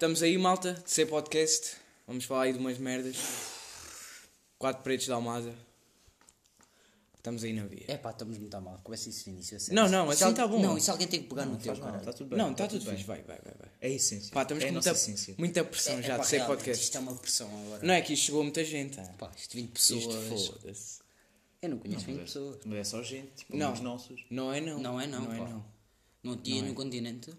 Estamos aí, malta, de ser podcast. Vamos falar aí de umas merdas. Quatro pretos da Almada. Estamos aí na via. É pá, estamos muito a mal. Começa isso de início. Não, não, assim al- tá bom. Não, se alguém tem que pegar no Não, teu, caralho? está tudo bem. não, está tá tudo bem. Vai, vai, vai. vai. É a essência. Pá, estamos é com muita, essência. muita pressão já pá, de ser realmente, podcast. Isto é uma pressão agora. Não é que isto chegou muita gente. ah. Pá, isto 20 Isto pessoas. foda-se. Eu não conheço 20 Mas é- pessoas. Mas é só gente, tipo, Não. amigos nossos. Não é não. Não é não, Não é não. Não tinha no continente.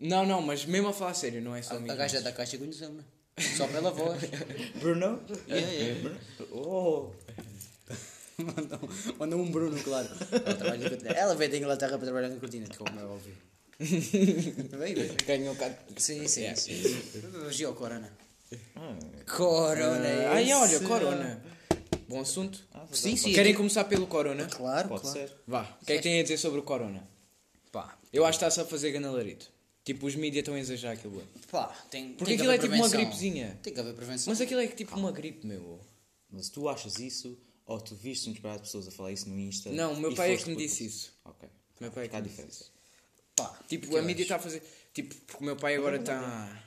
Não, não, mas mesmo a falar sério, não é A, só a amigos gaja da caixa conheceu-me. Só pela voz. Bruno? Yeah, yeah. Bruno? Oh! Mandou mandou um Bruno, claro. Ela. Ela veio da Inglaterra para trabalhar no continente, como é óbvio. Veio. Ganhou cá. Sim, sim, Yeah. sim. Ao Corona. Ah, Corona, Ah, ai, olha, esse. Corona. Bom assunto. ah, Sim, sim. Querem começar pelo Corona? Claro, Pode claro. ser. Vá. O que é que têm a dizer sobre o Corona? Pá, Eu acho que está-se a fazer ganalarito. Tipo, os mídias estão a exagerar aquilo. bué. pá, tem, Porque tem que aquilo é haver tipo uma prevenção. gripezinha. Tem que haver prevenção. Mas aquilo é tipo uma gripe, meu. Mas tu achas isso, ou tu viste um disparate de pessoas a falar isso no Insta? Não, o meu e pai é foste que me por- disse isso. Ok. O meu pai é que Fica a me disse diferença. isso. Pá, Tipo, a eu mídia está a fazer. Tipo, porque o meu pai agora está.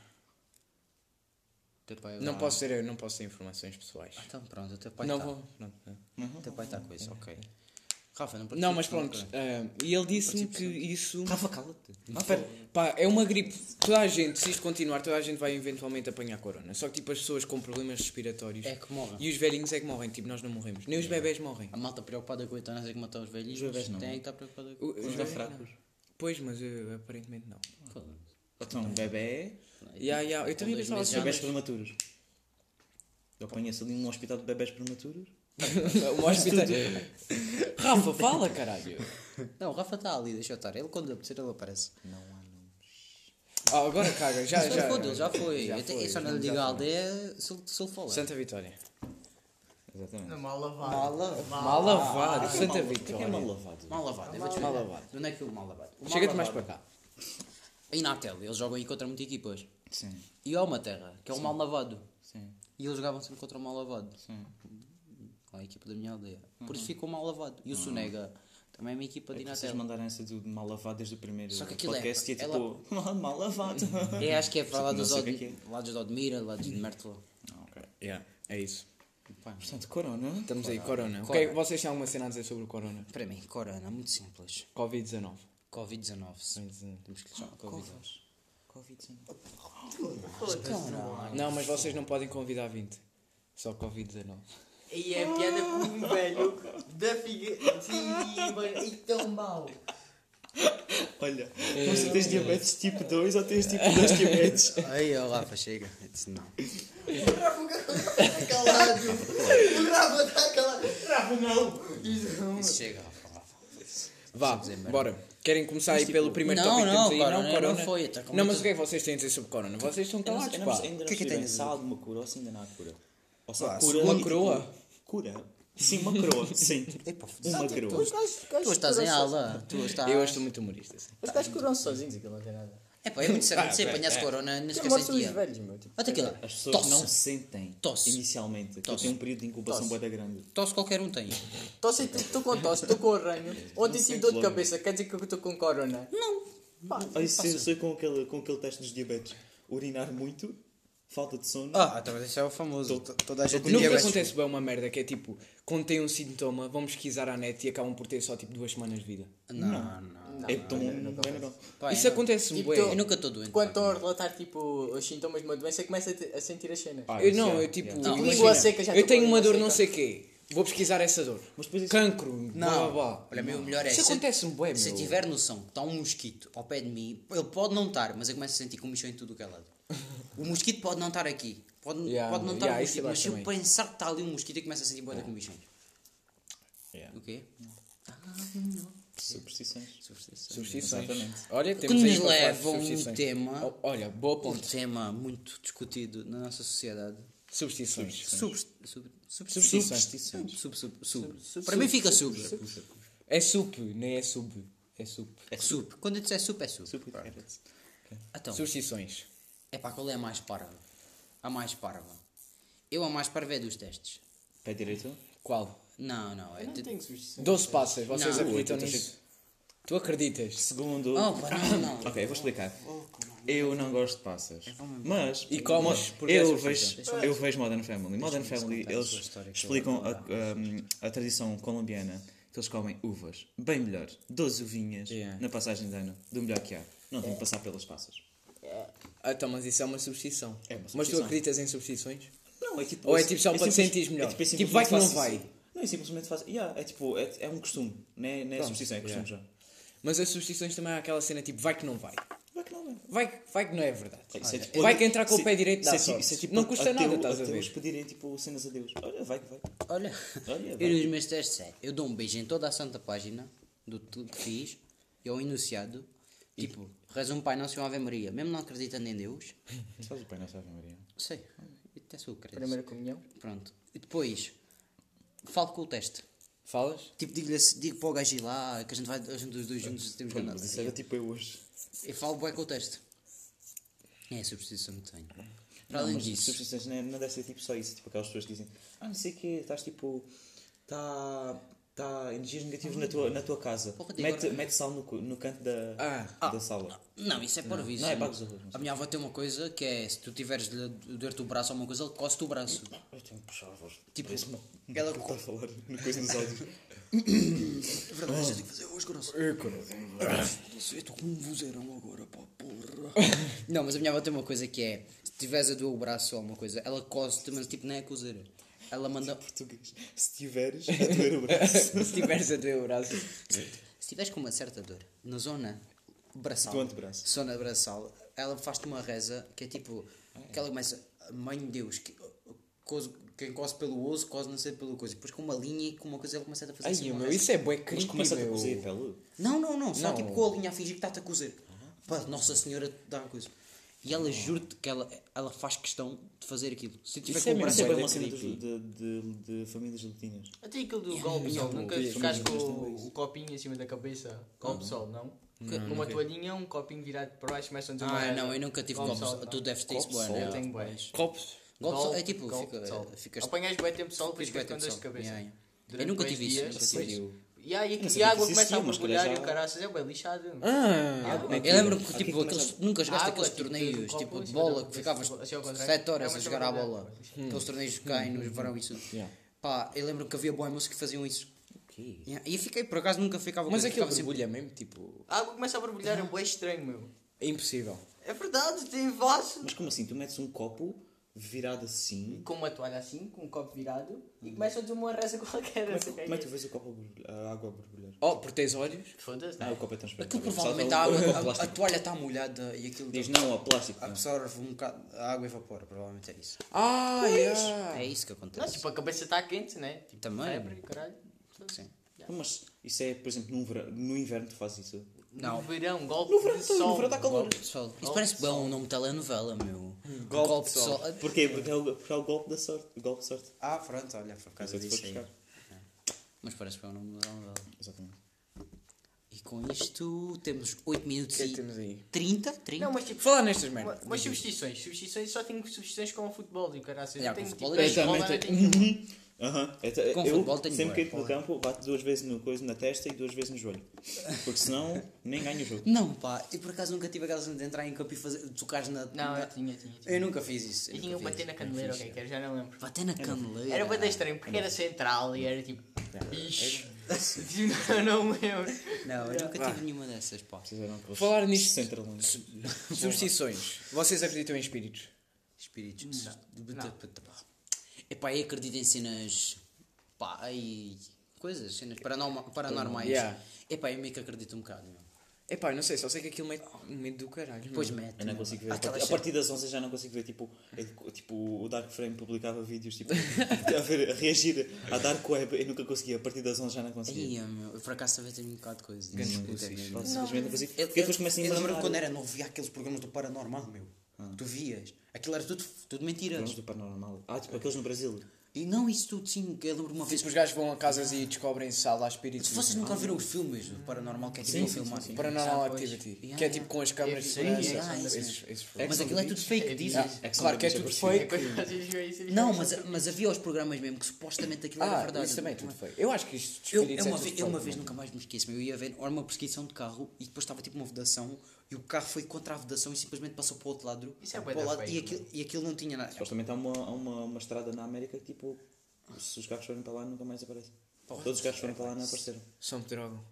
Teu pai Não agora- posso ter, não posso ter informações pessoais. Ah, Então pronto, o teu pai Não está. vou. Não, não. O teu pai está com isso, ok. Rafa, não Não, mas pronto. ah, e ele disse-me que isso. Rafa, cala-te. Pera. Pá, é uma gripe. Toda a gente, se isto continuar, toda a gente vai eventualmente apanhar corona. Só que tipo as pessoas com problemas respiratórios. É que morrem. E os velhinhos é que morrem, tipo, nós não morremos. Nem os bebés morrem. A malta preocupada com a eutanásia que matou os velhinhos. Os bebés não. Tem que estar preocupada com O- Os os velhinhos fracos. não. Pois, mas eu, aparentemente não. Foda-se. Então, um bebê, Ya, ya, Eu também dois pensava meses assim. já bebés prematuros. Eu conheço ali um hospital de bebés prematuros. Um hospital. Rafa, fala, caralho. Não, o Rafa está ali, deixa eu estar. Ele quando apetecer ele aparece. Não há nomes. Ah, agora caga, já, já, já. foi já foi. Já eu, foi, só não lhe digo a aldeia se ele, falar. Santa Vitória. Exatamente. Mal lavado. Mal, Mal lavado, O que é Santa mal- o que é Vitória. mal lavado? mal lavado. Eu vou te Mal lavado. De onde é que o mal lavado? O mal Chega-te mais para lavado- cá. Aí na tela, eles jogam aí contra muitas equipas. Sim, E há uma terra, que é o mal lavado. sim, E eles jogavam sempre contra o mal lavado. sim. Com a equipa da minha aldeia. Por isso ficou mal lavado. E o Sonega também é uma equipa de É que vocês Inatel. mandaram essa do mal lavado desde o primeiro Só que aquilo é- podcast e é ela- tipo, mal lavado. É, acho que é para lá dos Od- é que lados de Odmira, lados de Mértola. Ah, ok. Yeah, é isso. Pá, Portanto, corona. Estamos aí, Corona. É que Corona. vocês têm alguma cena a dizer sobre o Corona? Para mim, Corona, muito simples. Covid-19. Covid-19. Temos que lhe chamar Covid. Covid-19. Caralho. Não, mas vocês não podem convidar 20. Só Covid-19. E é a piada com o velho da figa. Sim, mano, é tão mau. Olha, mas tu tens diabetes tipo 2 ou tens tipo 2 diabetes? Aí, ó, Rafa, chega. Eu disse não. O Rafa está calado. O Rafa está calado. Rafa, não. Isso não. Chega, Rafa. Rafa. Vá, bora. Querem começar aí pelo primeiro não, tópico que não, temos aí? Corona, não foi, tá com não, mas o que é que vocês têm a dizer sobre Corona? Vocês estão não calados, pá. não não que é que a se há alguma cura ou se ainda não há cura. Ou se Ah, há cura. uma tipo, coroa? Cura? Sim, uma coroa. Sim. Epá, Uma coroa. Tu estás em aula. Tu estás... Eu estou muito humorista. Assim. Os gajos curam sozinhos, aquilo não tem nada. Epá, é muito sério. Ah, Se apanhasse é. corona, nem sequer sentia. velhos, meu. Tipo, Olha aquilo. As pessoas Tosse. não sentem Tosse. inicialmente. Tosse. tem um período de incubação Tosse. bem grande. Tosse qualquer um tem. Estou com tosse, estou com arranho. Ontem tive dor de cabeça, quer dizer que eu estou com corona? Não. Pá, isso eu sei com aquele, com aquele teste dos diabetes. Urinar muito, falta de sono. Ah, então esse é o famoso. Tô- Toda a gente Nunca acontece bem uma merda que é tipo, quando tem um sintoma, vão pesquisar à net e acabam por ter só tipo duas semanas de vida. Não, não. é tão. Pá, Isso eu- acontece Tipo, bué. tô- Eu nunca estou doente. Quando estão a relatar tipo, os sintomas de uma doença, começa a, te- a sentir as cenas. Ah, Eu isso não, é, eu tipo, é. Não, imagina, língua seca, já eu tô tenho com uma língua dor não sei quê, vou pesquisar essa dor. Mas depois isso- Cancro, blá blá Não, blá. olha, meu, o melhor é Isso se- acontece-me bué, Se meu. tiver noção que está um mosquito ao pé de mim, ele pode não estar, mas eu começo a sentir comichão em tudo o que é lado. O mosquito pode não estar aqui, pode, Yeah, pode não estar yeah, um mosquito, mas se eu pensar que está ali um mosquito, eu começo a sentir boa da comichão. Yeah. O quê? Superstições. Substituições. Exatamente. Olha, Que temos aí nos para falar de leva a um tema, Oh, Olha, boa um ponto. tema muito discutido na nossa sociedade. Substituições. Sub, sub, sub, Substituições. sub, sub, sub. Para mim fica sub. É sup, nem é sub. É sup. Sup. Quando eu disser sup, é sup. Super Então, Substituições. É para qual é a mais parva? A mais parva. Eu a mais parva é dos testes. Pé direito? Qual? Não, não. É Não tenho substituição. 12 passas, vocês Não. acreditam Oito, nisso? Tu acreditas? Segundo. Oh, pá, não, não. Ok, eu vou explicar. Eu não gosto de passas. Mas. E comes mo- porque eu vejo, eu vejo Modern Family. Modern Deixa-me Family, contar a eles sua história que eu explicam a, a tradição colombiana que eles comem uvas. Bem melhor. 12 uvinhas Yeah. na passagem de ano. Do melhor que há. Não tem que passar pelas passas. Ah, então, mas isso é uma substituição. É uma Mas tu substituição. acreditas em substituições? Não, é tipo. Ou é tipo só para te sentires melhor? tipo, é Tipo, vai que não vai. faz- Não, é simplesmente faz. Yeah, é tipo, é, é um costume. Não é, não é Pronto, substituição, é costume yeah. já. Mas as substituições também há aquela cena tipo, vai que não vai. Vai que não, vai. Vai, vai que não é verdade. Isso é tipo- vai que entrar com o isso- pé direito dá isso é tipo- sorte. isso é tipo não custa ateu- nada, estás a ver? pedirem tipo cenas a Deus. Olha, vai que vai. Olha, Olha, eu vai. nos meus testes, é, eu dou um beijo em toda a santa página do tudo que fiz, e ao enunciado, tipo, rezo um Pai Nosso e uma Ave Maria, mesmo não acreditando em Deus, Faz o Pai Nosso Ave Maria. sei, até sou crente. Primeira comunhão. Pronto. E depois, falo com o teste. Falas? Tipo, digo-lhe assim- digo para o gajo ir lá, que a gente vai, a gente os dois juntos temos ganhado. Mas isso era tipo eu hoje. Eu falo bué com o teste. É a substituição que tenho. Para Não, além mas disso, substituições não, é- não deve ser tipo só isso. Tipo aquelas pessoas que dizem, ah, não sei o quê, estás tipo. Está. Tá energias negativas na tua, na tua casa. Porra, Mete, agora- mete sal no, no canto da, Ah. da sala. Não, isso é por não é bagos horrores, não A minha avó tem uma coisa que é se tu tiveres de doer-te o braço ou uma coisa, ele coce-te o braço. Eu tenho que puxar a voz. Tipo, Parece-me ela está a falar no coisa nos áudios. É verdade, tenho que fazer hoje grosso. Eu estou com um vozeirão agora, pá, porra. Não, mas a minha avó tem uma coisa que é: se tiveres a doer o braço ou uma coisa, ela cose-te, mas tipo, não é a cozeira. Ela manda. Português. Se tiveres, a doer o braço. Se tiveres a doer o braço. Se tiveres com uma certa dor na zona braçal, Do antebraço. zona braçal, ela faz-te uma reza que é tipo, que ela começa, Mãe de Deus, que, cose- quem cose pelo osso, cose não sei pelo coisa. Depois com uma linha e com uma coisa ela começa a fazer Ai, assim uma meu, reza. isso é bué creepy, começa a cozer a pele. Não, não, não, só Não. tipo com a linha a fingir que está-te a cozer. Pá, Nossa Senhora dá a coisa. E ela jura-te que ela, ela faz questão de fazer aquilo. Se tiver Isso com é o mesmo braço Isso é bem uma cena creepy. dos- de, de, de famílias latinas. Até aquilo do golpe sol, nunca vi, ficaste com o, o copinho em cima da cabeça. Golpe sol, não? Uma toalhinha, um copinho virado para baixo, começam a dizer uma Ah, não, eu nunca tive Golpe copos. sol, Tu deves ter isso, Copo boa, sol, né? Eu tenho. Copos. Golpe sol é tipo, golpe fica, sol. ficas Apanhas bué tempo de sol, depois Fica ficas com bué dor de cabeça. sol, yeah, yeah. Durante Eu nunca dois tive isso, dias, nunca tive. E aí não e a que água começa a borbulhar e o caraças é bem lixado. Ah, Eu lembro que tipo, aqueles, nunca jogaste Água, aqueles tipo, torneios tipo de bola que ficavas assim ao contrário. 7 horas É a uma jogar à bola. Aqueles torneios que caem no verão e isso. Pá, eu lembro que havia boas moços que faziam isso. Yeah, E eu fiquei, por acaso nunca ficava Mas com aquilo borbulha mesmo, tipo... A água começa a borbulhar, é bué estranho, meu. É impossível. É verdade, tem vaso. Mas como assim? Tu metes um copo virado assim. Com uma toalha assim, com um copo virado, e começa a dizer uma reza qualquer. Como é não é como é que tu vês o copo a a água a borbulhar? Oh, por teres olhos? é. Foda-se, não o copo é transparente. Aquilo Sabe, provavelmente o- a água, a, a plástico. toalha está molhada e aquilo Diz não, ao plástico. não. absorve um bocado, a água evapora, provavelmente é isso. Ah, yeah. É isso que Não, acontece. tipo, a cabeça está quente, né? Tipo, Também. febre, caralho. Sim. Mas isso é, por exemplo, no inverno tu fazes isso. Não. No verão, golpe No verão, de no sol. verão está calor. Golpe de sol. Isso Golpe parece bem sol. um nome de telenovela, meu. Golpe de sol. Porquê? Porque é o, porque é o golpe da sorte. O golpe de sorte. Ah, pronto, olha, por causa é disso aí. buscar. Mas parece bem um nome de telenovela. Exatamente. E com isto temos 8 minutos O que é que e temos aí? 30? 30? Não, mas tipo, Falar nestas Mas, merdas. mas substituições, substituições só tenho substituições com o futebol e o caralho. Eu Yeah, tenho com tipo, futebol na eu escola também não tenho. Aham. Eu- Com eu futebol tenho sempre que entro no campo bato duas vezes no coisa na testa e duas vezes no joelho. Porque senão nem ganho o jogo. Não, pá, eu por acaso nunca tive aquela de entrar em campo e fazer, tocar na. Não, na... eu tinha, tinha. tinha. Eu nunca fiz isso. Eu tinha um bater na isso. caneleira, ok, que era, já não lembro. Bater na caneleira. Era bem estranho, porque era central e era tipo. Ixi. Não, não me lembro. Não, eu nunca tive nenhuma dessas, pá. Falar nisto- centralões. Substituições. Vocês acreditam em espíritos? Espíritos. Epá, eu acredito em cenas. pá, e. coisas, cenas paranorma- paranormais. Yeah. Epá, eu meio que acredito um bocado, meu. Epá, não sei, só sei que aquilo mete um medo do caralho. Depois meu. mete. Eu não consigo ver. A Aquela partir, a partir das 11 já não consigo ver. Tipo, é, tipo o Dark Frame publicava vídeos tipo, a, ver, a reagir à Dark Web. Eu nunca conseguia. A partir das 11 já não conseguia. Ai, meu, eu por acaso também tenho um bocado de coisa. Grandes simplesmente não consigo. Eu, Porque depois começo a eu lembro-me quando era novo, via aqueles programas do Paranormal, meu. Tu vias. Aquilo era tudo, tudo mentira. Programas do paranormal. Ah, tipo aqueles no Brasil. E não isso tudo, sim, que eu lembro uma vez. Tipo, os gajos vão a casas e descobrem se há lá espíritos. Se vocês nunca viram os filmes do Paranormal, que é tipo Sim, um filme sim, assim. sim. Paranormal Ah. Activity. Yeah, que é yeah. tipo com as câmaras de Sim, segurança. esses- Mas on aquilo é tudo fake, É, on Claro que é Beach tudo fake. Não, mas, mas havia os programas mesmo que supostamente aquilo era Ah, verdade. isso também é tudo feio. Eu acho que isto Eu, é uma, vez, eu uma fake, vez mano. nunca mais me esqueço, eu ia ver era uma perseguição de carro e depois estava tipo uma vedação e o carro foi contra a vedação e simplesmente passou para o outro lado. Isso é para o lado, e, aquilo, e aquilo não tinha nada. Supostamente há uma, há uma, uma estrada na América que tipo, se os carros forem para lá nunca mais aparecem. Todos os carros forem para lá não apareceram. São.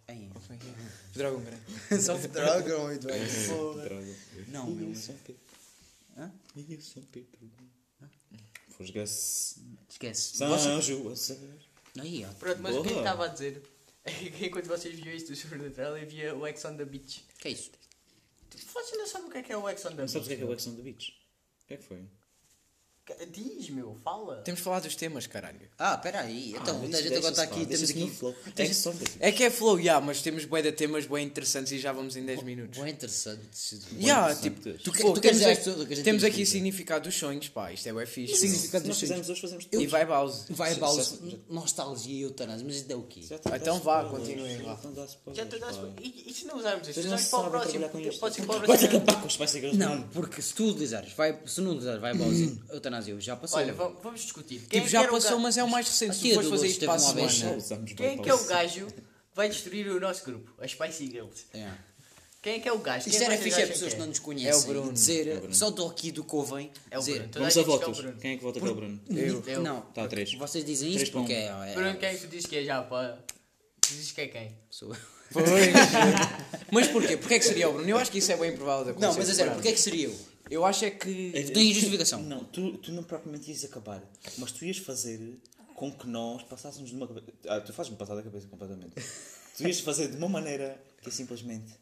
Ei. Como é que é? Pedrógão grande. Só Dragon e Droga. Não, meu. São Pedro. Hã? E eu São Pedro. Fosga-se. Esquece. São Joaçar. Aí, ó. Pronto, mas o que estava a dizer é que enquanto vocês viam isto do Supernatural, eu via o X on the Beach. que é isso? Vocês não sabem o que é que é o X on the Não Beach? sabes o que é que é o X on the Beach? O que é que foi? Que- Diz, meu, fala. Temos falar dos temas, caralho. Ah, espera aí. Então, Ah, a gente agora está aqui, temos aqui. flow. on the Beach. É que é flow, yeah, mas temos bué de temas bem interessantes e já vamos em 10 minutos. Bem interessante. Yeah, interessante. tipo, Tu que- pô, tu temos, queres aqui- tudo que a gente temos tem aqui que o dizer. significado dos sonhos, pá, isto é bué fixe. Significado dos sonhos. hoje, fazemos E tudo. vai pause. Vai, Já- já- nostalgia e eutanásia, mas isto é o quê? Já Então vá, continuem lá. Então Já te dás- e, e se não usarmos isto? Não Usamos para o próximo. trabalhar com isto. Pode ser para o próximo. acabar com os Spice Girls. Não, porque se tu utilizares, vai, se não utilizares, vai Baus, eutanásia já passou. Olha, vamos, vamos discutir. Quem Tipo, é que já era o passou, ga- mas é o mais recente. Se Aqui a fores fazer isto para a teve uma vez semana. Usamos Quem é que é o gajo que vai destruir o nosso grupo? As Spicy Girls. É. Quem é que é o gajo? Isto Quem era vocês fixe, é acham pessoas que é? não nos conhecem. É o Bruno. dizer, só estou aqui do que ouvem. É o dizer, Bruno. Toda Vamos a a gente diz que é o votos. Bruno. Quem é que vota que é o Bruno? Eu. Eu. Não, Tá, três. vocês dizem Três isto para um. porque é. é- Bruno, quem é que tu dizes que é já, pá? Tu dizes que é quem? sou eu. Pois. mas porquê? Porquê é que seria o Bruno? Eu acho que isso é bem provável de Não, acontecer. mas a sério, porque é que seria eu? Eu acho é que... Tem justificação. Não, tu, tu não propriamente ias acabar, mas tu ias fazer com que nós passássemos de uma cabeça. Ah, tu fazes-me passar da cabeça completamente. tu ias fazer de uma maneira que é simplesmente.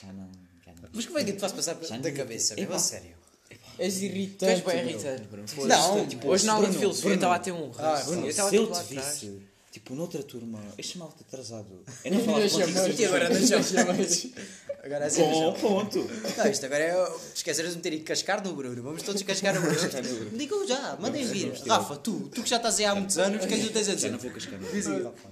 Já não. Já não. Mas como é que eu te faço passar Já da não- cabeça? A sério. És irritante. Tu és bem irritante, Bruno. Não, Tipo, hoje na aula de Bruno, filosofia eu estava a ter um... Ah, Bruno, eu estava tipo te visse, tipo, noutra turma, eu chamava-te atrasado. Eu não falava contigo. E agora deixamos. Agora é Com sério. ponto. Não, isto agora é. Esqueceram de meter e cascar no Bruno. Vamos todos cascar no Bruno. Digam já, mandem vir. Rafa, tu, tu que já estás aí há muitos anos, o que é que tu tens a Já dizer? não vou cascar. Diz aí, Rafa.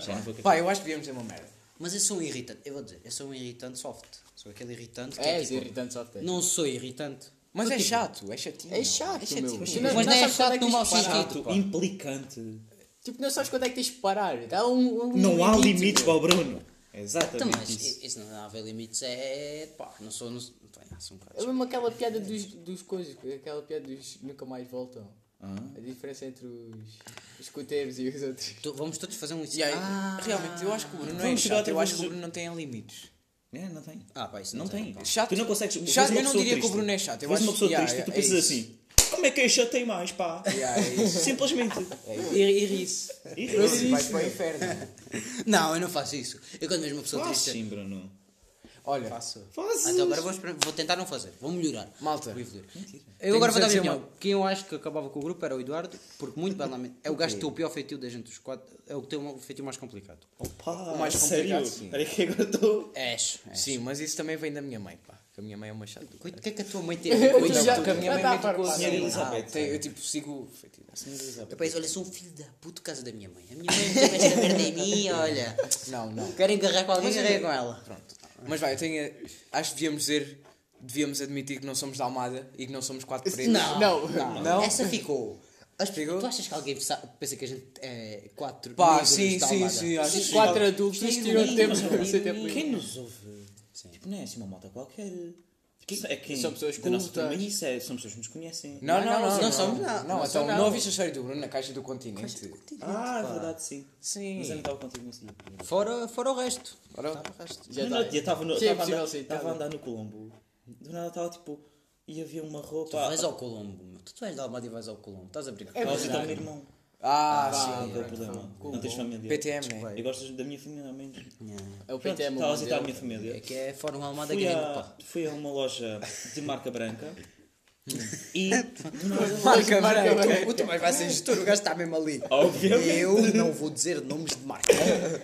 Já não vou cascar. Pá, eu acho que devíamos ter uma merda. Mas eu sou um irritante, eu vou dizer, eu sou um irritante soft. Sou aquele irritante que É, é, tipo, irritante só tem. Não sou irritante. Mas é tipo- chato, é chatinho. É chato, é chatinho. meu. Mas não- Mas não é chato é que no mau sentido. Implicante. Tipo, não sabes quando é que tens de parar. Há um, um Não há limite, limites meu. para o Bruno. Então, Exatamente mas isso. isso não há a ver limites, é. pá, não sou. Não, não, sou um É bocado. mesmo aquela piada dos, dos coisas, aquela piada dos nunca mais voltam. Ah. A diferença entre os escuteiros e os outros. Tu- Vamos todos fazer um. E aí, Ah, realmente, eu acho que o Bruno não é chato. Eu acho que o Bruno não tem limites. É, não tem. Ah, pá, isso Não tem. pá. Chato. Tu não consegues. Chato, eu não diria que o triste. Bruno é chato. Eu acho uma pessoa yeah, triste e tu é pensas isso. assim: como é que esta tem mais, pá? Yeah, é isso. Simplesmente. E, e ri-se. E Ri-se, Vais para o inferno. Não, eu não faço isso. Eu quando vejo uma pessoa Faz triste. sim, Bruno. Olha, Faço. Fazes. Então agora vou, exper- vou tentar não fazer. Vou melhorar. malta. Vou evoluir. Mentira. Eu agora vou dar a minha dizer opinião. Quem eu acho que acabava com o grupo era o Eduardo, porque muito belamente. É o gajo que tem o pior feitio da gente dos quatro. É o que tem o feitio mais complicado. Opa, O mais sério? complicado, sim. Espera aí que agora estou. És. és. Sim, mas isso também vem da minha mãe, pá. Que a minha mãe é uma chata. O que é que a tua mãe tem a com isto? já- Porque a minha mãe é está muito a coisa. Senhora Elizabeth. Eu tipo sigo feitiço. Eu penso, olha, sou um filho da puta casa da minha mãe. A minha mãe meteu esta merda em mim, olha. Não, não. Querem agarrar com alguém, eu- com ela. Pronto. Mas vai, eu tenho. Acho que devíamos dizer. Devíamos admitir que não somos da Almada e que não somos quatro pretos. Não, Não. Não? Essa ficou. As- Ficou? Tu achas que alguém sabe- pensa que a gente é quatro Pá, sim, da sim, sim. Acho que Quatro adultos Isto tiram tempo. Quem nos ouve? Tipo, não é assim uma malta qualquer. Quem, é quem? São pessoas da nossa turma, isso é, são pessoas que nos conhecem. Não, não, não. não somos nada. Não, Não então não ouviste a história do Bruno na caixa do continente? Ah, é verdade, sim. Sim. Mas eu não estava contigo nesse dia. Fora, fora o resto. Ora, Fora o resto. Já no tá. outro dia estava no- Sim, é estava a possível andar- sim, estava a andar no Colombo. Do nada estava tipo. E havia uma Tu roupa. vais ao Colombo. meu. Tu vais da Almada e vais ao Colombo. Estás a brincar. Estava a visitar o meu irmão. Ah, Ah, sim. é o problema? Não tens família. PTM, né? Eu gosto da minha família, ao menos. É o PTM. Estava a o visitar a minha É família. que é fora uma Almada pá. fui a uma loja de marca branca e Marca branca. O também vai ser gestor, o gajo está mesmo ali. obviamente, Eu não vou dizer nomes de marca.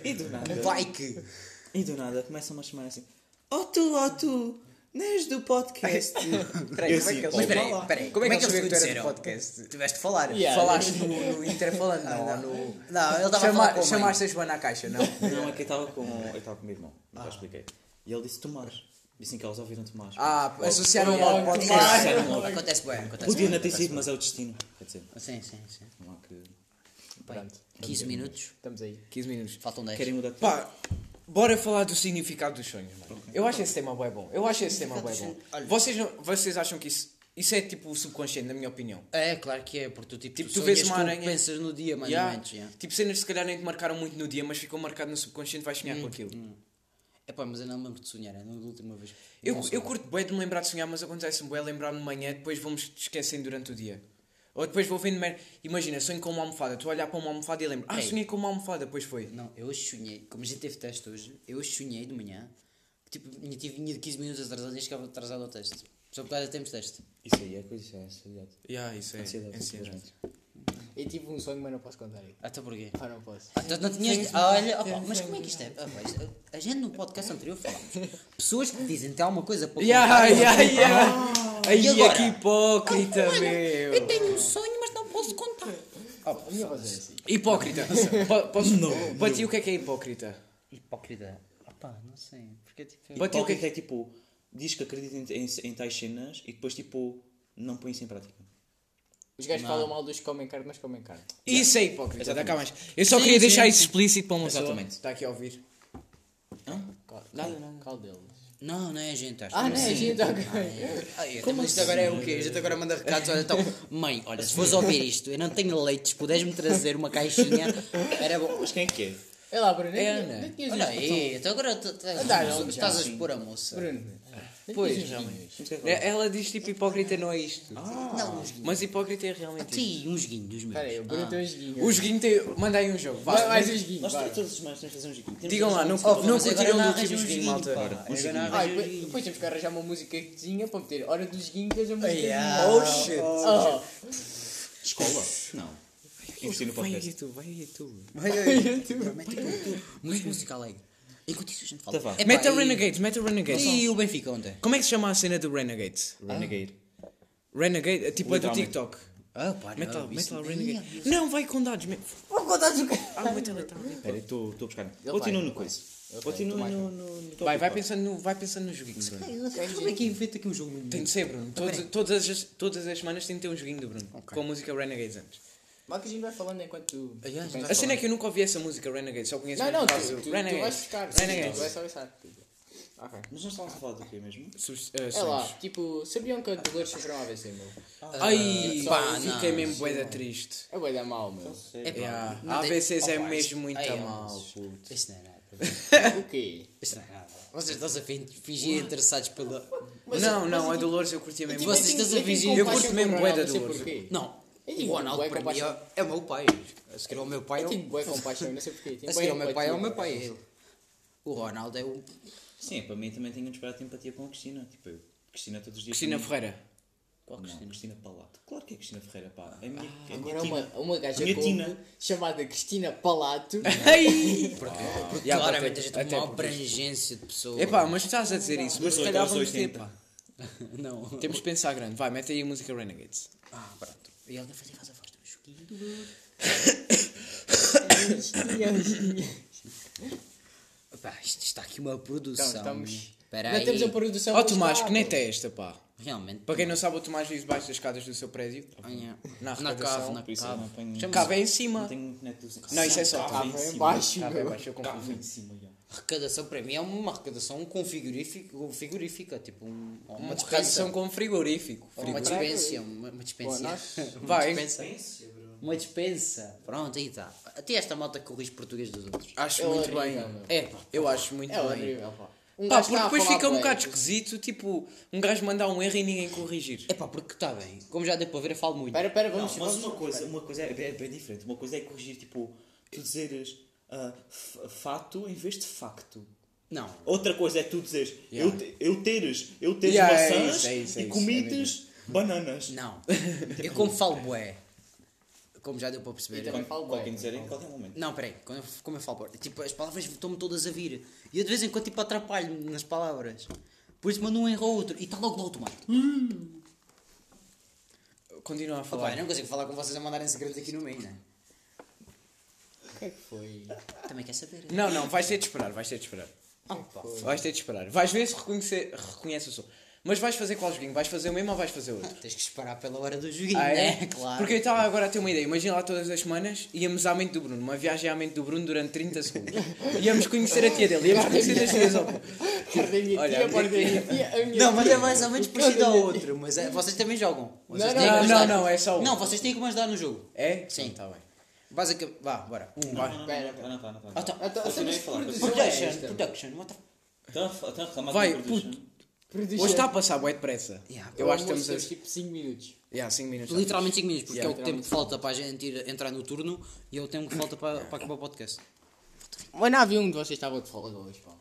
e do nada, que. e do nada começam-me a chamar assim: Oh tu, oh tu, Nes do podcast. Peraí, Eu como é assim, que eles- Mas peraí, peraí, Como é que eles eles sabiam que tu eras do podcast? Tiveste de falar. Yeah. Falaste no, no Inter falando, não, ou no... Não, ele estava a Chama, falar a chamaste a Joana à caixa, não? Não, é que eu estava com, eu estava com o meu irmão, nunca expliquei. E ele disse Tomás. Disse que eles ouviram Tomás. Ah, associaram Logo, logo, podcast. Acontece bem, acontece Podia bem. não ter sido, mas é o destino. Quer dizer, Sim, sim, sim. não há que. Pronto. 15 minutos, Estamos aí. 15 minutos. faltam 10. Querem mudar de Pá, bora falar do significado dos sonhos, mano. Eu acho esse tema bem bom. Eu acho esse tema bem bom. Olha. Vocês, não- vocês acham que isso... Isso é tipo o subconsciente, na minha opinião. É, claro que é, porque tu, tipo, Tipo, tu tu vês uma aranha- pensas no dia, mais Yeah. ou menos. Yeah. Tipo, cenas que se calhar nem te marcaram muito no dia, mas ficou marcado no subconsciente, vais sonhar com aquilo. É pá, mas eu não me lembro de sonhar, é na última vez. Eu, eu curto bem de me lembrar de sonhar, mas acontece-me bem lembrar-me de manhã, depois vamos esquecendo durante o dia. Ou depois vou vendo merda. Imagina, sonho com uma almofada, tu a olhar para uma almofada e lembro, ah, Ei. sonhei com uma almofada, depois foi. Não, eu hoje sonhei, como a gente teve teste hoje, eu hoje sonhei de manhã, que, tipo, vinha, tive, vinha de 15 minutos atrasado e chegava atrasado ao teste. Só por causa temos teste. Isso aí é coisa, isso é ansiedade. Yeah, isso é Ansiedade, ansiedade. simplesmente. Eu tive um sonho, mas não posso contar aí. Até porquê? Ah, não posso. Ah, tu não tinhas. Ah, olha, opa, mas como é que isto é? Ah, pá, isto- a gente no podcast anterior falámos. Pessoas que dizem que tem alguma coisa para Yeah, contar. yeah, yeah. Aí, E agora? que hipócrita, Olha, meu. Eu tenho um sonho, mas não posso contar. É assim. Hipócrita. Po- posso... Para ti, o que é que é hipócrita? Hipócrita. Opá, não sei. Porque tipo. Para ti, o que é que é tipo, diz que acredita em, em, em tais cenas e depois tipo, não põe isso em prática. Os gajos falam mal dos que comem carne, mas comem carne. Isso é hipócrita, dá cá mais. Eu só Sim, queria sim, deixar sim. isso explícito para uma pessoa. Exatamente. Está aqui a ouvir. Nada. qual deles? Não, não é a gente, acho Ah, não é a gente, ok. Ai, Como isto agora é o quê? A gente agora manda recados, olha, então, mãe, olha, se fores ouvir isto, eu não tenho leites, puderes-me trazer uma caixinha, era bom. Mas quem é que é? É lá, Bruno. É nem- Ana. nem tinhas Olha aí, então agora tu- tu- dá, não, estás a expor a moça. Bruno. Pois, uns realmente. É, Ela diz tipo hipócrita não é isto. Não, uns Mas hipócrita é realmente isto. Sim, uns guinhos meus. Espera aí, o Bruno tem uns vinhos. O joguinho tem. Manda aí um jogo. Vai, mais uns vinhos. Nós vai. todas as semanas temos fazer um joguinho. Digam lá, não, um não curtiram não do último joguinho, malta. um joguinho. não Ah, depois, temos que arranjar uma musicazinha para meter hora dos guinhos e a música. Yeah. Oh shit. Oh, Escola? Não. Investir no Vai podcast. aí tu, vai aí tu. Vai aí, mete Música música alegre. Enquanto isso a gente fala. Tá vá. Epá, Meta e- Renegades, meta Renegades. E o Benfica ontem? Como é que se chama a cena do Renegades? Renegade. Renegade, tipo é do Literalmente. TikTok. Ah, pá, Meta, não, meta isso lá nem Renegade. isso. Não, vai com dados. me- Vou contar o que Ah, meta lá, tá. Espera, estou estou a buscar. Continua ele no coisa. vai, Continua ele vai. no, no, no Vai, vai pensando no, vai pensando no joguinho, Bruno. Como é que inventa aqui um jogo Tem de ser, Bruno. Todas, todas, as, todas as semanas tem de ter um joguinho do Bruno. Com a música Renegades antes. Mas que a gente vai falando enquanto tu. Ah, yeah, tu a cena é que eu nunca ouvi essa música Renegades, só conheço Não, não, tu, causa tu, do tu vais Renegades. buscar. Renegades. Tu vais só. Mas nós estávamos a falar do quê mesmo? Sus- uh, É sonhos. lá, tipo, sabiam que a Dolores sofreu um AVC, meu? Ai, Pá, pá, não. fiquei mesmo bué triste. É bué da mal, meu. Epá, Yeah. não AVCs é mesmo muito Ai, é, mal, mas- puto. Isto não é nada. O quê? Isto não é nada. Vocês estão a fin- fingir interessados pela. Não, não, a Dolores eu curtia mesmo. Vocês estão a fingir- eu curto mesmo com o bué da Ronaldo, não sei Dolores. Não, Eu o Ronaldo para mim é, é o meu pai. A seguir ao meu pai Eu é tenho o. bué compaixão, não sei porquê. A seguir ao meu pai é o meu pai. é ele. O Ronaldo é o. Sim, para mim também tenho desperado empatia com a Cristina. Tipo, eu, Cristina todos os dias. Cristina mim- Ferreira. Qual Cristina? Cristina Palato. Claro que é Cristina Ferreira, pá. É minha, é a minha Agora tina. uma, uma gaja Minha tina. chamada Cristina Palato. Ai! Porque Yeah, claramente até- a gente tem uma porque- abrangência de pessoas. Epá, mas estás a dizer isso, mas se 18 calhar vamos ter, 80. pá. Não. Temos de pensar grande. Vai, mete aí a música Renegades. Ah, pronto. E ele vai fazer faz a voz do joguinho. Pá, isto está aqui uma produção. Então, estamos- Espera Não aí. temos a produção. Ó oh, Tomás, que neta é esta, pá? Realmente. Para quem não sabe, o Tomás vive debaixo das escadas do seu prédio. Na na cave, na cave. não apanho. Chama- Cave é em Não cima. Não, isso é só. Cave em em baixo, Cave é meu. baixo, eu Cave confundo. em cima, já. Arrecadação para mim é uma arrecadação com frigorífico, frigorífica, tipo um, uma Uma arrecadação com frigorífico. Uma dispensa, uma, uma dispensa. Vai. Uma dispensa. Uma dispensa. Pronto, aí está. Até esta malta corrige português dos outros. Acho É muito horrível, bem. É, pá. Eu acho muito É bem. horrível, pá. Um Pá, porque a depois fica um bocado esquisito, tipo, um gajo mandar um erro e ninguém corrigir. É pá, porque está bem. Como já deu para ver, eu falo muito. Pera, pera, Não, vamos. mas vamos- uma coisa, uma coisa é, é bem diferente. Uma coisa é corrigir, tipo, tu dizeres f- fato em vez de facto. Não. Outra coisa é tu dizeres Yeah. eu, te- eu teres, eu teres Yeah, é maçãs isso, é isso, é e isso, comites bananas. Não. Eu como falo bué. Como já deu para perceber. Eu também falo bué. dizer em qualquer momento. Não, peraí, quando eu, como eu falo, bué, tipo, as palavras estão-me todas a vir. E eu de vez em quando tipo atrapalho-me nas palavras. Por isso manda um erro ao outro e está logo no automático. Continua a Opa, falar. eu não consigo falar com vocês a mandarem segredos aqui no meio, né? O que é que foi? Também quer saber. Não, não, vais ter de esperar, vais ter de esperar. Opa. Vais ter de esperar. Vais ver se reconhecer, reconhece o som. Mas vais fazer qual joguinho? Vais fazer o mesmo ou vais fazer outro? Tens que esperar pela hora do joguinho, Ah, é? né? Claro. Porque eu estava agora a ter uma ideia. Imagina lá todas as semanas íamos à mente do Bruno. Uma viagem à mente do Bruno durante 30 segundos. Íamos conhecer a tia dele. Íamos conhecer as tias. opa. Guardei a minha Olha, tia, a minha tia, minha Não, mas é mais ou menos parecido ao outro. Mas é- vocês também jogam. Vocês Não, não, não, não, é só um. Não, vocês têm que me ajudar no jogo. É? Sim. Está bem. Basicamente. Vá, bora. Um, Vai. Espera, Ah, não está, não está. Ah, tá. Então, estamos produção Production, production, what. Estão a reclamar Vai? Production. Hoje está a passar bué depressa. Yeah, Eu acho que estamos a... tipo 5 minutos. Yeah, 5 minutos. Literalmente 5 minutos, porque Yeah, é o tempo que falta para a gente ir, entrar no turno e é o tempo que falta para, para acabar o podcast. Mas não havia um de vocês estava de folga hoje, pá.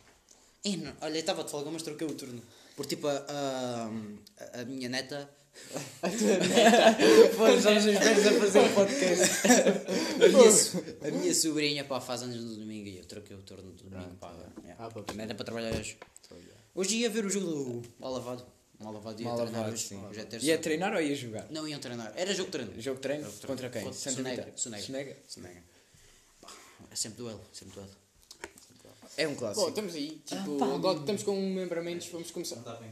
Ih, não, olha, eu estava de folga, mas troquei o turno. Porque tipo, a, a, a- a minha neta. Pô, estamos os velhos a fazer um podcast. A minha, so- a minha sobrinha pá, faz anos no domingo e eu troquei o turno do domingo. Pá, yeah. Ah, pá, Também era para trabalhar hoje. Hoje ia ver o jogo do Mal Lavado. Mal Lavado ia Mal treinar lavado, hoje. sim. Hoje é terça. Ia treinar ou ia jogar? Não iam treinar. Era jogo de treino. Jogo de treino? Contra quem? Contra- Santa Sonega, Vitória. Sonega. Sonega? Pá, É sempre duelo, sempre duelo. É um Bom, clássico. estamos aí. Tipo, agora que estamos com um menos, vamos começar. Não está bem.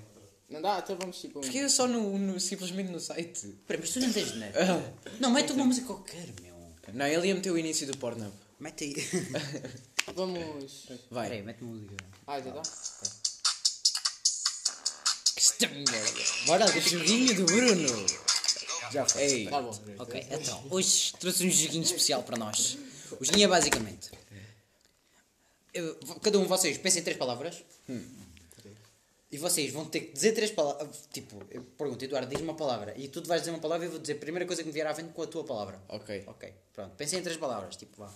Não dá? Então vamos tipo. um- Porque é só no, no- simplesmente no site. Espera, mas tu não tens net. Não, mete uma música qualquer, meu. Não, ele ia meter o início do Pornhub. Mete aí. Vamos. Vai. Peraí, mete uma música. Ah, já está? Bora, O joguinho do Bruno. Já foi. Ei. Tá bom. Ok, então, hoje trouxe um joguinho especial para nós. O joguinho é basicamente. eu- cada um de vocês pensa em três palavras. E vocês vão ter que dizer três palavras. Tipo, eu pergunto, Eduardo, diz uma palavra. E tu vais dizer uma palavra e eu vou dizer a primeira coisa que me vier à frente com a tua palavra. Ok. Ok, pronto. Pensem em três palavras. Tipo, vá.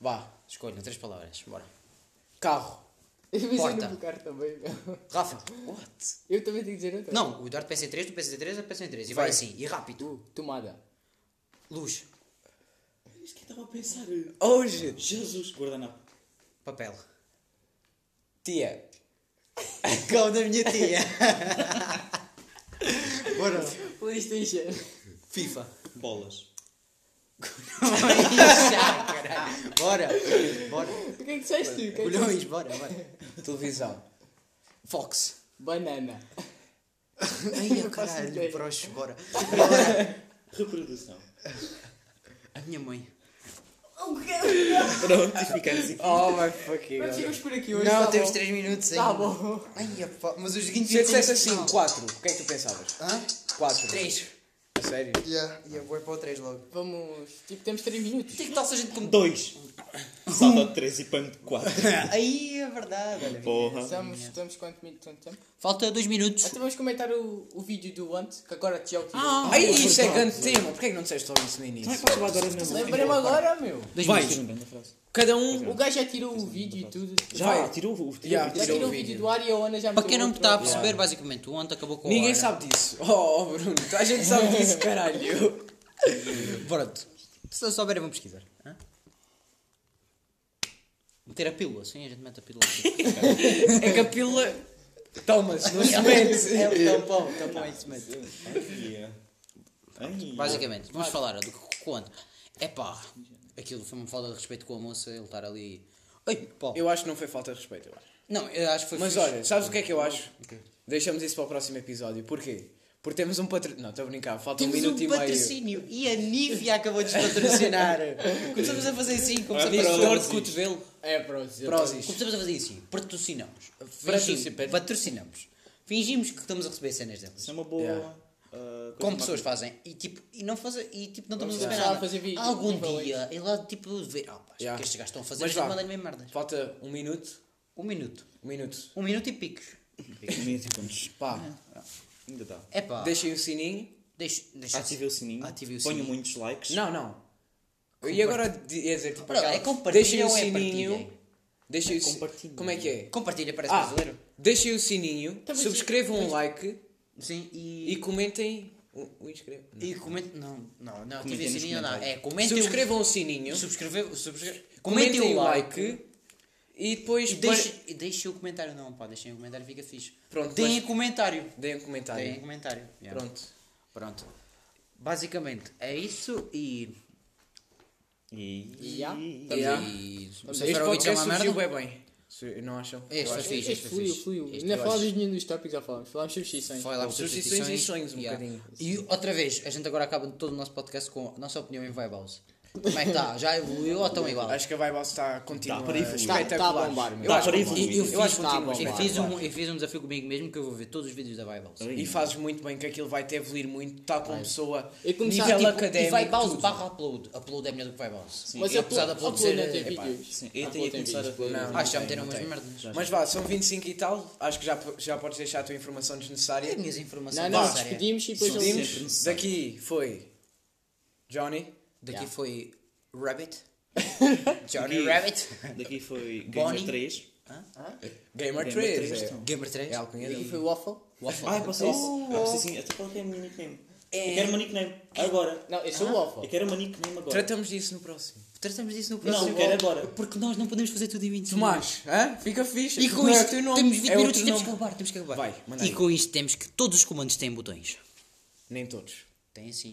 Vá. Escolham três palavras. Bora. Carro. Eu pensei Porta. no bucar também. meu. Rafa. What? Eu também tenho que dizer outra. Não, o Eduardo pensa em três, tu pensas em três, eu penso em três. E vai, Vai. assim. E rápido. Uh, tomada. Luz. Isto que eu estava a pensar. Hoje. Jesus, guardanapo. Papel. Tia. Como da minha tia. Bora. Playstation. FIFA. Bolas. Bora. Bora. O que é que disseste? O que é Colhões, bora, bora. Televisão. Fox. Banana. Ai, faço caralho, ideia. broxo, bora. Reprodução. A minha mãe. Pronto, e ficamos aqui. Oh my fucking Mas god. ficamos por aqui hoje. Não, tá temos bom. 3 minutos ainda. Tá bom. Ai, pá, mas o joguinho Se eu dissesse assim, final. 4, o que é que tu pensavas? Hã? 4. 3. A sério? Yeah, e eu vou para o 3 logo. Vamos. Tipo, temos 3 minutos. Tem que tal se a gente como. Dois. Salta de três e põe de quatro. Aí é verdade, olha. Porra. Estamos, estamos quanto? Quanto tempo? Falta 2 minutos. Então vamos comentar o, o vídeo do Ant, que agora já o tirou. Ah, Ai, isso é grande tema. Porquê que não disseste logo isso no início? Lembrei-me agora, meu. Dois Vai. minutos. Cada um. O gajo já tirou o vídeo e tudo. Já, tirou o Já, Já tirou tirou o vídeo do ar e a Ana já Para quem não está a perceber, basicamente, o Ant acabou com o Ninguém sabe disso. Oh, Bruno, a gente sabe disso, caralho. Pronto. Se não souberem, vão pesquisar. Meter a pílula, sim, a gente mete a pílula aqui. É que a pílula. Toma-se, não se mete. é o tampão, tampão é isso mesmo. Ai, ai. Basicamente, vamos falar do quanto. É pá, aquilo foi uma falta de respeito com a moça, ele estar ali. Ai, pá. Eu acho que não foi falta de respeito, eu acho. Não, eu acho que foi Mas fixe. olha, sabes o que é que eu acho? Deixamos isso para o próximo episódio. Porquê? Porque temos um patrocínio. Não, estou a brincar, falta um Temos minuto um e meio. patrocínio e a Nivea acabou de nos patrocinar. Começamos a fazer assim, começamos Nisso, a dor Prozis. de cotovelo. É, Prozis. Prozis. Começamos a fazer assim, patrocinamos. Patrocin- Fingimos, patrocinamos. Fingimos que estamos a receber cenas deles. Isso é uma boa. Yeah. ah, coisa Como pessoas fazem e tipo, e não fazem, e tipo, não estamos a começar nada. a fazer vídeo, Algum dia, e lá tipo, ver, ah, pá, Yeah. que estes gajos estão a fazer, Mas vá. mesmo merdas. Falta um minuto. Um minuto. Um minuto. Um minuto e picos. Mil segundos. Pá, Ainda dá. É pá. deixem o sininho. Deixa Ativei o sininho. Ativei o Ponham sininho. muitos likes. Não, não. E agora ia dizer tipo Olha, aquela- é compartilhem Deixem o ou é sininho. partilhem? Deixem o si- compartilhem. Como é que é? Compartilha, parece Ah, brasileiro. deixem o sininho, Também subscrevam sim. um like Sim, e. e comentem o, o inscreve. E comentem. Não, não, não, ativem o nos sininho, não. É, comentem. Subscrevam o sininho, Subscrever, subscrever, comentem o like. E depois. E deixem e deixem o comentário, não, pá, deixem o comentário, fica fixe. Pronto, Deem mas- comentário. Deem um comentário. Deem comentário. Yeah. Pronto. Pronto. Basicamente, é isso e. E... Yeah. Yeah. e... Este é podcast surgiu bem, bem. Su- Não acham? Este Eu foi fixe, este Este foi fluiu, fixe. fluiu. Este Ainda eu falámos de nenhum dos tópicos, já falámos. Falámos substituições. Foi lá por Substituições substituições e sonhos, um bocadinho. E outra vez, a gente agora acaba todo o nosso podcast com a nossa opinião em Vibe House. Como é que está? Já evoluiu ou estão igual? Acho que a House está continuar Tá para evoluir. espetacular. Tá- tá a bombar, meu. Eu Tá acho que. Eu, eu Eu acho fiz, que continua eu, fiz um, eu fiz um desafio comigo mesmo que eu vou ver todos os vídeos da House. E fazes muito bem que aquilo vai te evoluir muito, tal como pessoa, E começar, nível tipo, E académico. House tudo. barra upload. Upload é melhor do que House. Mas E apesar de upload upload não ser. tem vídeos. Eu Upload tenho que tem começar a... Não. Acho que já meteram umas merdas. Mas vá, são 25 e tal, acho que já, já podes deixar a tua informação É desnecessária. minhas informações Não, não, necessárias. despedimos e depois São ele- sempre Pedimos, necessário. daqui foi Johnny, Daqui Yeah. foi Rabbit. Johnny Aqui- Rabbit. Daqui foi. Gamer 3. Gamer Gamer 3. 3, é, então. Gamer 3. é a alcunha Aqui dele. foi o Waffle. Waffle. Ah, é para ser isso. Ah, ser assim. Até qual é é a minha nickname? Eu quero uma nickname. Agora. Não, esse é o Waffle. Eu quero uma nickname agora. Tratamos disso no próximo. Tratamos disso no Não, próximo. eu quero agora. Porque nós não podemos fazer tudo em 20 Tomás, hã? fica fixe. E com não é isto, o temos 20 é minutos, temos que acabar, temos que acabar. Vai, e aí. com isto temos que todos os comandos têm botões. Nem todos. Tem sim.